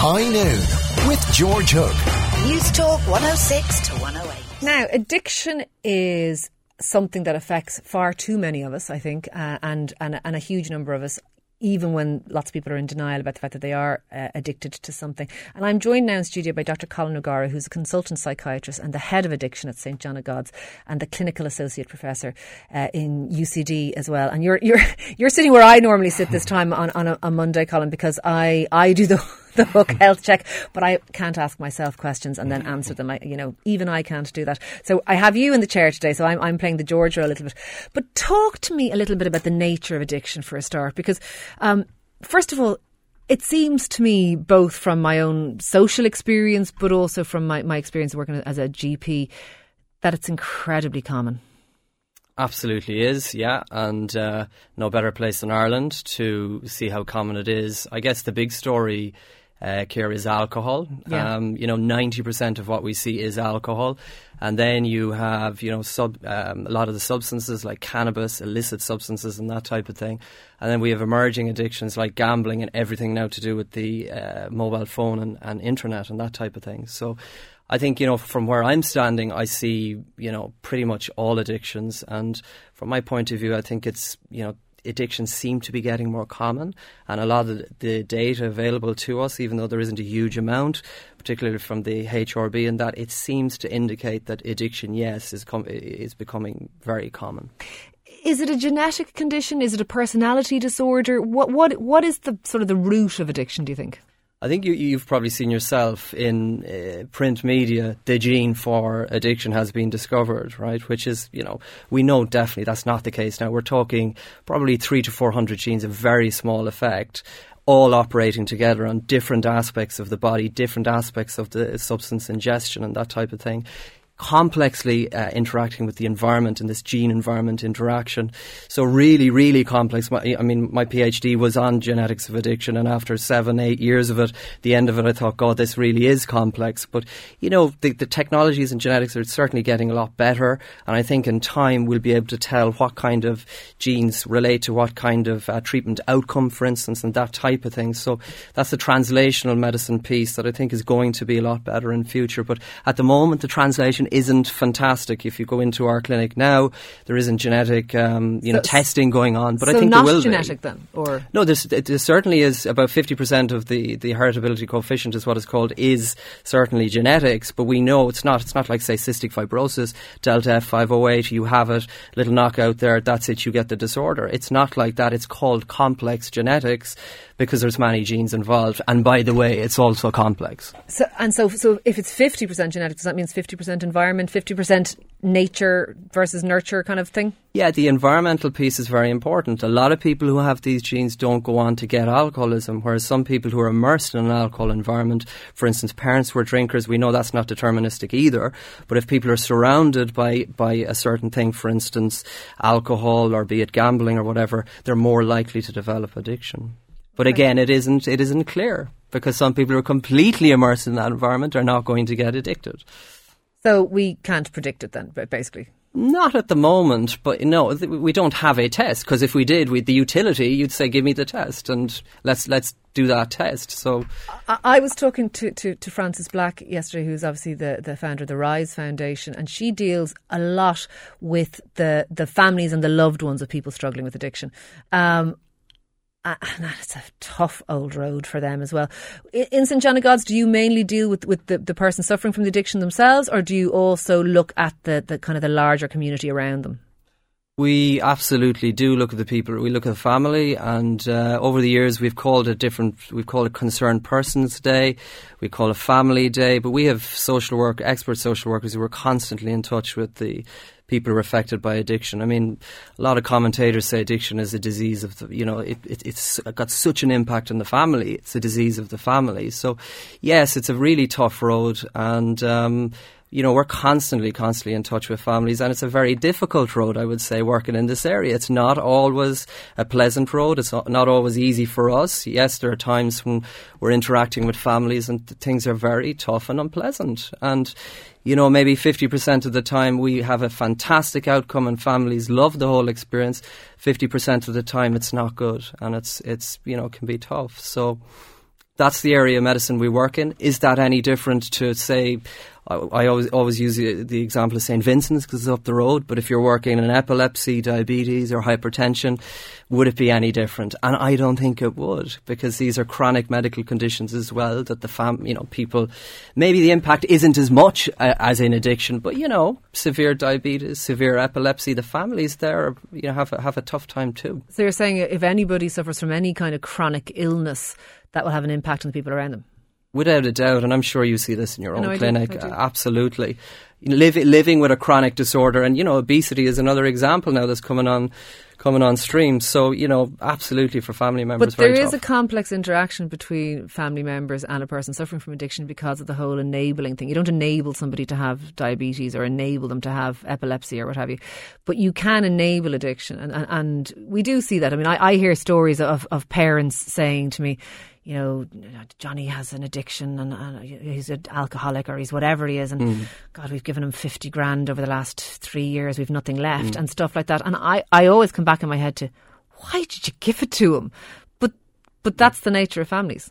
High Noon with George Hook. Newstalk 106 to 108. Now, addiction is something that affects far too many of us, I think, uh, and, and and a huge number of us even when lots of people are in denial about the fact that they are uh, addicted to something. And I'm joined now in studio by Dr. Colm O'Gara, who's a consultant psychiatrist and the head of addiction at St John of God's, and the clinical associate professor uh, in UCD as well. And you're you're you're sitting where I normally sit this time on on a, a Monday, Colin, because I I do the the hook health check, but I can't ask myself questions and then answer them. I, you know, even I can't do that. So I have you in the chair today, so I'm, I'm playing the Georgia a little bit. But talk to me a little bit about the nature of addiction for a start, because um, first of all, it seems to me, both from my own social experience, but also from my, my experience working as a GP, that it's incredibly common. Absolutely is, yeah, and uh, no better place than Ireland to see how common it is. I guess the big story uh, is alcohol. Yeah. Um, you know, ninety percent of what we see is alcohol, and then you have you know sub um, a lot of the substances like cannabis, illicit substances, and that type of thing, and then we have emerging addictions like gambling and everything now to do with the uh, mobile phone and, and internet and that type of thing. So. I think, you know, from where I'm standing, I see, you know, pretty much all addictions. And from my point of view, I think it's, you know, addictions seem to be getting more common. And a lot of the data available to us, even though there isn't a huge amount, particularly from the HRB, and that it seems to indicate that addiction, yes, is, com- is becoming very common. Is it a genetic condition? Is it a personality disorder? What what what is the sort of the root of addiction? Do you think? I think you, have probably seen yourself in uh, print media, the gene for addiction has been discovered, right? Which is, you know, we know definitely that's not the case now. We're talking probably three to 400 genes, a very small effect, all operating together on different aspects of the body, different aspects of the substance ingestion and that type of thing complexly uh, interacting with the environment and this gene environment interaction. So really, really complex. My, I mean, my PhD was on genetics of addiction, and after seven, eight years of it, the end of it, I thought, God, this really is complex. But you know, the, the technologies in genetics are certainly getting a lot better, and I think in time we'll be able to tell what kind of genes relate to what kind of uh, treatment outcome, for instance, and that type of thing. So that's the translational medicine piece that I think is going to be a lot better in future. But at the moment, the translation isn't fantastic. If you go into our clinic now, there isn't genetic, um, you know, testing going on. But so I think not there will genetic be. then, or No, there's, it- there certainly is about 50% of the, the heritability coefficient is what is called is certainly genetics, but we know it's not. It's not like, say, cystic fibrosis, delta F508, you have it, little knockout there, that's it, you get the disorder. It's not like that. It's called complex genetics because there's many genes involved. And by the way, it's also complex. so and so so if it's fifty percent genetic, does that mean it's fifty percent environment, fifty percent nature versus nurture kind of thing? Yeah, the environmental piece is very important. A lot of people who have these genes don't go on to get alcoholism, whereas some people who are immersed in an alcohol environment, for instance, parents were drinkers, we know that's not deterministic either. But if people are surrounded by, by a certain thing, for instance, alcohol or be it gambling or whatever, they're more likely to develop addiction. But again, it isn't, it isn't clear because some people who are completely immersed in that environment are not going to get addicted. So we can't predict it then, but basically. Not at the moment, but no, th- we don't have a test because if we did, with the utility, you'd say, "Give me the test and let's let's do that test." So, I, I was talking to, to, to Frances Black yesterday, who's obviously the, the founder of the Rise Foundation, and she deals a lot with the, the families and the loved ones of people struggling with addiction. Um, and it's a tough old road for them as well. In St John of God's, do you mainly deal with, with the, the person suffering from the addiction themselves, or do you also look at the, the kind of the larger community around them? we absolutely do look at the people. We look at the family, and uh, over the years, we've called it different. We've called it Concerned Persons Day. We call it Family Day. But we have social work, expert social workers who are constantly in touch with the people are affected by addiction. I mean, a lot of commentators say addiction is a disease of the, you know, it, it, it's got such an impact on the family. It's a disease of the family. So, yes, it's a really tough road, and um, you know, we're constantly, constantly in touch with families, and it's a very difficult road, I would say, working in this area. It's not always a pleasant road. It's not always easy for us. Yes, there are times when we're interacting with families and th- things are very tough and unpleasant. And, you know, maybe 50% of the time we have a fantastic outcome and families love the whole experience. 50% of the time it's not good and it's, it's, you know, can be tough. So, That's the area of medicine we work in. Is that any different to, say, I, I always always use the, the example of St Vincent's because it's up the road. But if you're working in epilepsy, diabetes, or hypertension, would it be any different? And I don't think it would because these are chronic medical conditions as well. That the fam, you know, people maybe the impact isn't as much uh, as in addiction, but you know, severe diabetes, severe epilepsy, the families there, you know, have a, have a tough time too. So you're saying if anybody suffers from any kind of chronic illness that will have an impact on the people around them. Without a doubt, and I'm sure you see this in your own No, do, clinic. I do. Uh, absolutely, Liv- living with a chronic disorder, and you know, obesity is another example now that's coming on, coming on stream. So you know, absolutely for family members. But there is a complex interaction between family members and a person suffering from addiction because of the whole enabling thing. You don't enable somebody to have diabetes or enable them to have epilepsy or what have you, but you can enable addiction, and and, and we do see that. I mean, I, I hear stories of of parents saying to me. You know, Johnny has an addiction and, and he's an alcoholic or he's whatever he is. And Mm. God, we've given him 50 grand over the last three years. We've nothing left and stuff like that. And I, I always come back in my head to, why did you give it to him? But but that's the nature of families.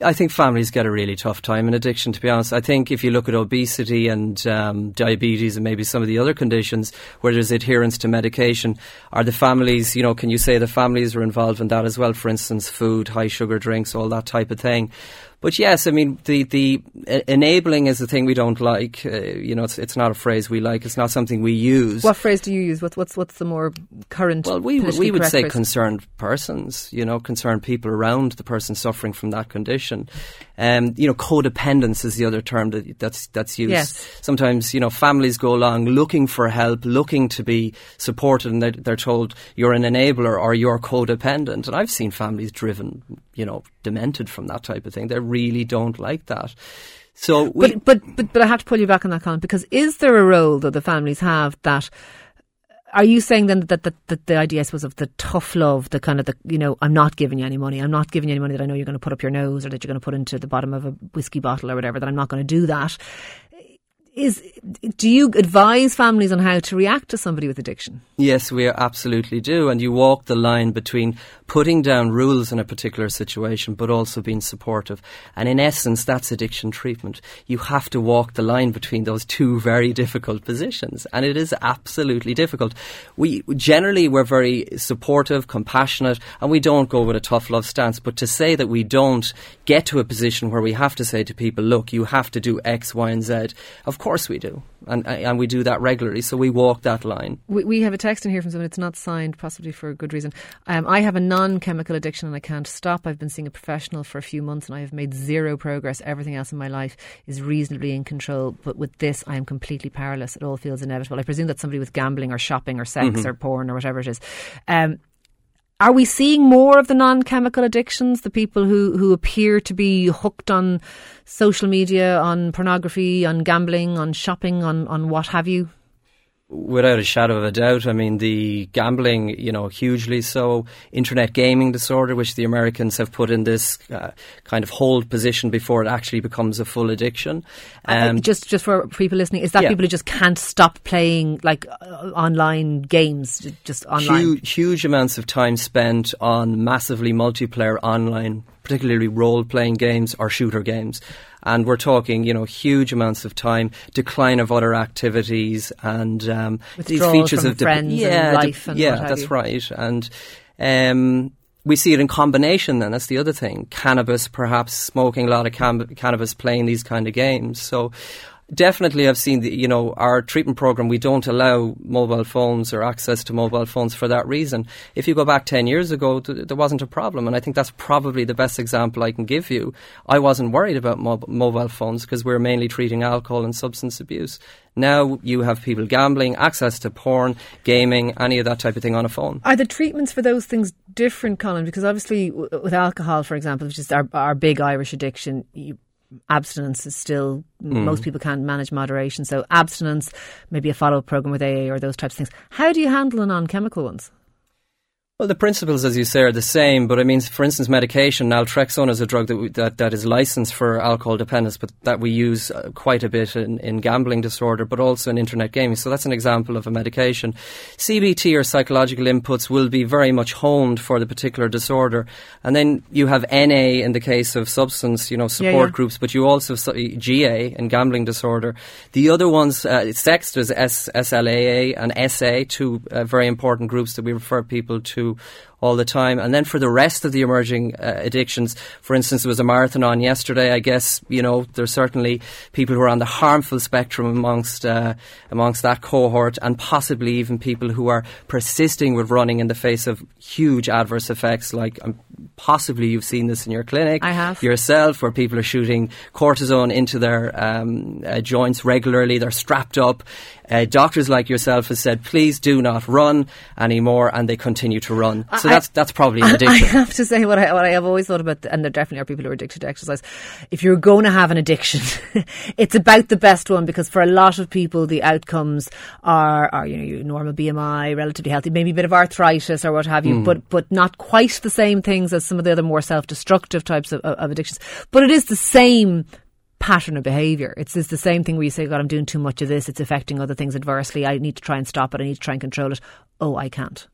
I think families get a really tough time in addiction, to be honest. I think if you look at obesity and um, diabetes and maybe some of the other conditions where there's adherence to medication, are the families, you know, can you say the families are involved in that as well? For instance, food, high sugar drinks, all that type of thing. But yes, I mean, the, the uh, enabling is the thing we don't like. Uh, you know, it's, it's not a phrase we like. It's not something we use. What phrase do you use? What's what's what's the more current? Well, we, we would say phrase? concerned persons, you know, concerned people around the person suffering from that condition. Um, you know, codependence is the other term that, that's that's used. Yes. Sometimes, you know, families go along looking for help, looking to be supported, and they're, they're told you're an enabler or you're codependent. And I've seen families driven, you know, demented from that type of thing. They really don't like that. So, we, But, but but but I have to pull you back on that, comment because is there a role that the families have that? Are you saying then that, that, that the idea, I suppose, of the tough love, the kind of the, you know, I'm not giving you any money, I'm not giving you any money that I know you're going to put up your nose or that you're going to put into the bottom of a whiskey bottle or whatever, that I'm not going to do that. Is do you advise families on how to react to somebody with addiction? Yes, we absolutely do. And you walk the line between putting down rules in a particular situation, but also being supportive. And in essence, that's addiction treatment. You have to walk the line between those two very difficult positions. And it is absolutely difficult. We generally, we're very supportive, compassionate, and we don't go with a tough love stance. But to say that we don't get to a position where we have to say to people, look, you have to do X, Y, and Z, of course we do. And, and we do that regularly. So we walk that line. We, we have a text in here from someone. It's not signed, possibly for a good reason. Um, I have a non-chemical addiction and I can't stop. I've been seeing a professional for a few months and I have made zero progress. Everything else in my life is reasonably in control, but with this, I am completely powerless. It all feels inevitable. I presume that's somebody with gambling or shopping or sex or porn or whatever it is. Um, are we seeing more of the non-chemical addictions? The people who, who appear to be hooked on social media, on pornography, on gambling, on shopping, on, on what have you? Without a shadow of a doubt, I mean the gambling, you know, hugely so. Internet gaming disorder, which the Americans have put in this uh, kind of hold position before it actually becomes a full addiction. Um, just just for people listening, is that yeah. people who just can't stop playing like uh, online games, just online? huge, huge amounts of time spent on massively multiplayer online, particularly role-playing games or shooter games. And we're talking, you know, huge amounts of time, decline of other activities, and um, these features of dep- friends and yeah, life and yeah, that's you. right. And um, we see it in combination. Then that's the other thing: cannabis, perhaps smoking a lot of cam- cannabis, playing these kind of games. So. Definitely, I've seen the, you know, our treatment program, we don't allow mobile phones or access to mobile phones for that reason. If you go back 10 years ago, th- there wasn't a problem. And I think that's probably the best example I can give you. I wasn't worried about mob- mobile phones because we're mainly treating alcohol and substance abuse. Now you have people gambling, access to porn, gaming, any of that type of thing on a phone. Are the treatments for those things different, Colm? Because obviously, w- with alcohol, for example, which is our, our big Irish addiction, you, abstinence is still mm. most people can't manage moderation. So abstinence, maybe a follow up program with AA or those types of things. How do you handle the non chemical ones? Well, the principles, as you say, are the same. But I mean, for instance, medication, naltrexone is a drug that, we, that, that is licensed for alcohol dependence, but that we use uh, quite a bit in, in gambling disorder, but also in internet gaming. So that's an example of a medication. CBT or psychological inputs will be very much honed for the particular disorder. And then you have NA in the case of substance, you know, support Yeah, yeah. groups, but you also have GA in gambling disorder. The other ones, uh, SEXT is S- SLAA and SA, two uh, very important groups that we refer people to all the time. And then for the rest of the emerging uh, addictions, for instance, there was a marathon on yesterday. I guess you know there's certainly people who are on the harmful spectrum amongst uh, amongst that cohort, and possibly even people who are persisting with running in the face of huge adverse effects. Like um, possibly you've seen this in your clinic, I have. yourself, where people are shooting cortisone into their um, uh, joints regularly. They're strapped up. Uh, doctors like yourself have said, please do not run anymore, and they continue to run. So I- that's that's probably an addiction. I have to say what I what I have always thought about, and there definitely are people who are addicted to exercise. If you're going to have an addiction, it's about the best one because for a lot of people, the outcomes are are you know your normal BMI, relatively healthy, maybe a bit of arthritis or what have you, but but not quite the same things as some of the other more self-destructive types of, of, of addictions. But it is the same pattern of behaviour. It's, it's the same thing where you say, God, I'm doing too much of this. It's affecting other things adversely. I need to try and stop it. I need to try and control it. Oh, I can't.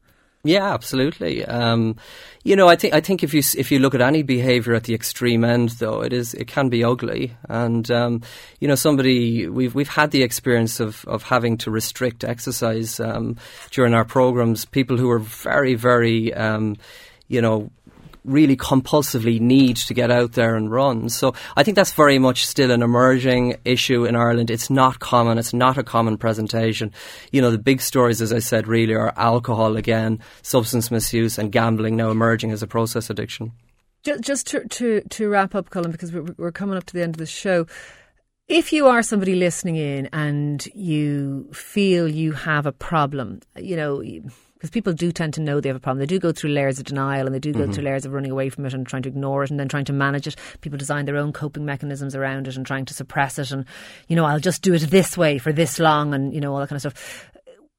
Yeah, absolutely. Um, you know, I think I think if you if you look at any behaviour at the extreme end, though, it is it can be ugly. And um, you know, somebody we've we've had the experience of of having to restrict exercise um, during our programs. People who are very very um, you know really compulsively need to get out there and run. So I think that's very much still an emerging issue in Ireland. It's not common. It's not a common presentation. You know, the big stories, as I said, really are alcohol again, substance misuse, and gambling now emerging as a process addiction. Just, to, to, to wrap up, Colm, because we're coming up to the end of the show. If you are somebody listening in and you feel you have a problem, you know, because people do tend to know they have a problem. They do go through layers of denial and they do go through layers of running away from it and trying to ignore it and then trying to manage it. People design their own coping mechanisms around it and trying to suppress it and, you know, I'll just do it this way for this long and, you know, all that kind of stuff.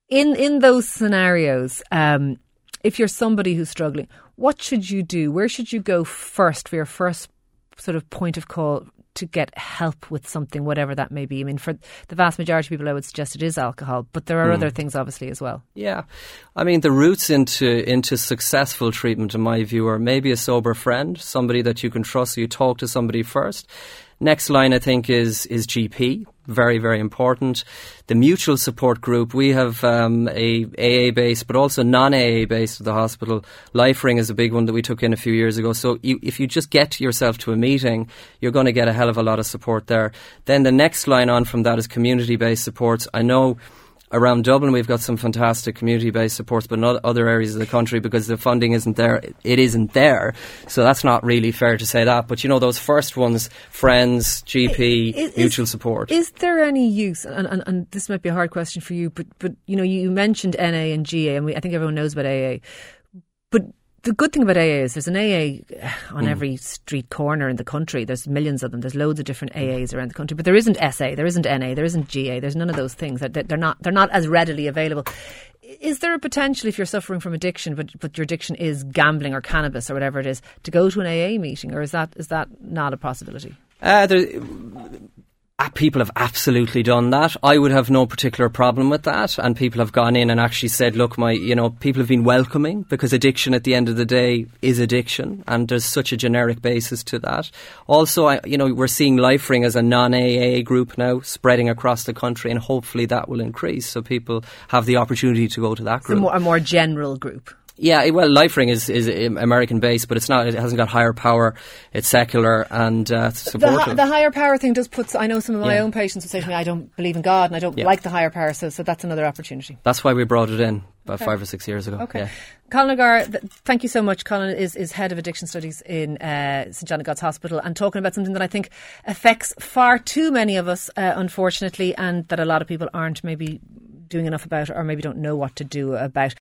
In, in those scenarios, um, if you're somebody who's struggling, what should you do? Where should you go first for your first sort of point of call to get help with something, whatever that may be? I mean, for the vast majority of people, I would suggest it is alcohol, but there are hmm. other things obviously as well. Yeah, I mean the routes into into successful treatment, in my view, are maybe a sober friend, somebody that you can trust. So you talk to somebody first. Next line, I think, is is GP. Very, very important. The mutual support group. We have um, a AA base, but also non AA base at the hospital. LifeRing is a big one that we took in a few years ago. So you, if you just get yourself to a meeting, you're going to get a hell of a lot of support there. Then the next line on from that is community based supports. I know around Dublin, we've got some fantastic community-based supports, but not other areas of the country because the funding isn't there. It isn't there, so that's not really fair to say that. But you know, those first ones: friends, GP, is- mutual support. Is there any use? And, and, and this might be a hard question for you, but but you know, you mentioned NA and GA, and we, I think everyone knows about AA. But the good thing about AA is there's an AA on every street corner in the country. There's millions of them. There's loads of different AAs around the country. But there isn't SA, there isn't NA, there isn't GA. There's none of those things. They're, they're not. They're not as readily available. Is there a potential if you're suffering from addiction, but but your addiction is gambling or cannabis or whatever it is, to go to an AA meeting, or is that is that not a possibility? Uh, there, Ah, people have absolutely done that. I would have no particular problem with that. And people have gone in and actually said, look, my, you know, people have been welcoming because addiction at the end of the day is addiction. And there's such a generic basis to that. Also, I, you know, we're seeing LifeRing as a non-AA group now spreading across the country and hopefully that will increase. So people have the opportunity to go to that It's a group. more, a more general group. Yeah, well, LifeRing is is American based, but it's not. It hasn't got higher power. It's secular and uh, The, supportive. hi- the higher power thing does put. I know some of my Yeah. own patients will say to me, "I don't believe in God and I don't Yeah. like the higher power." So, so that's another opportunity. That's why we brought it in about five or six years ago. Okay, Yeah. Colm O'Gara, th- thank you so much. Colin is, is head of addiction studies in uh, St John of God's Hospital and talking about something that I think affects far too many of us, uh, unfortunately, and that a lot of people aren't maybe doing enough about or maybe don't know what to do about.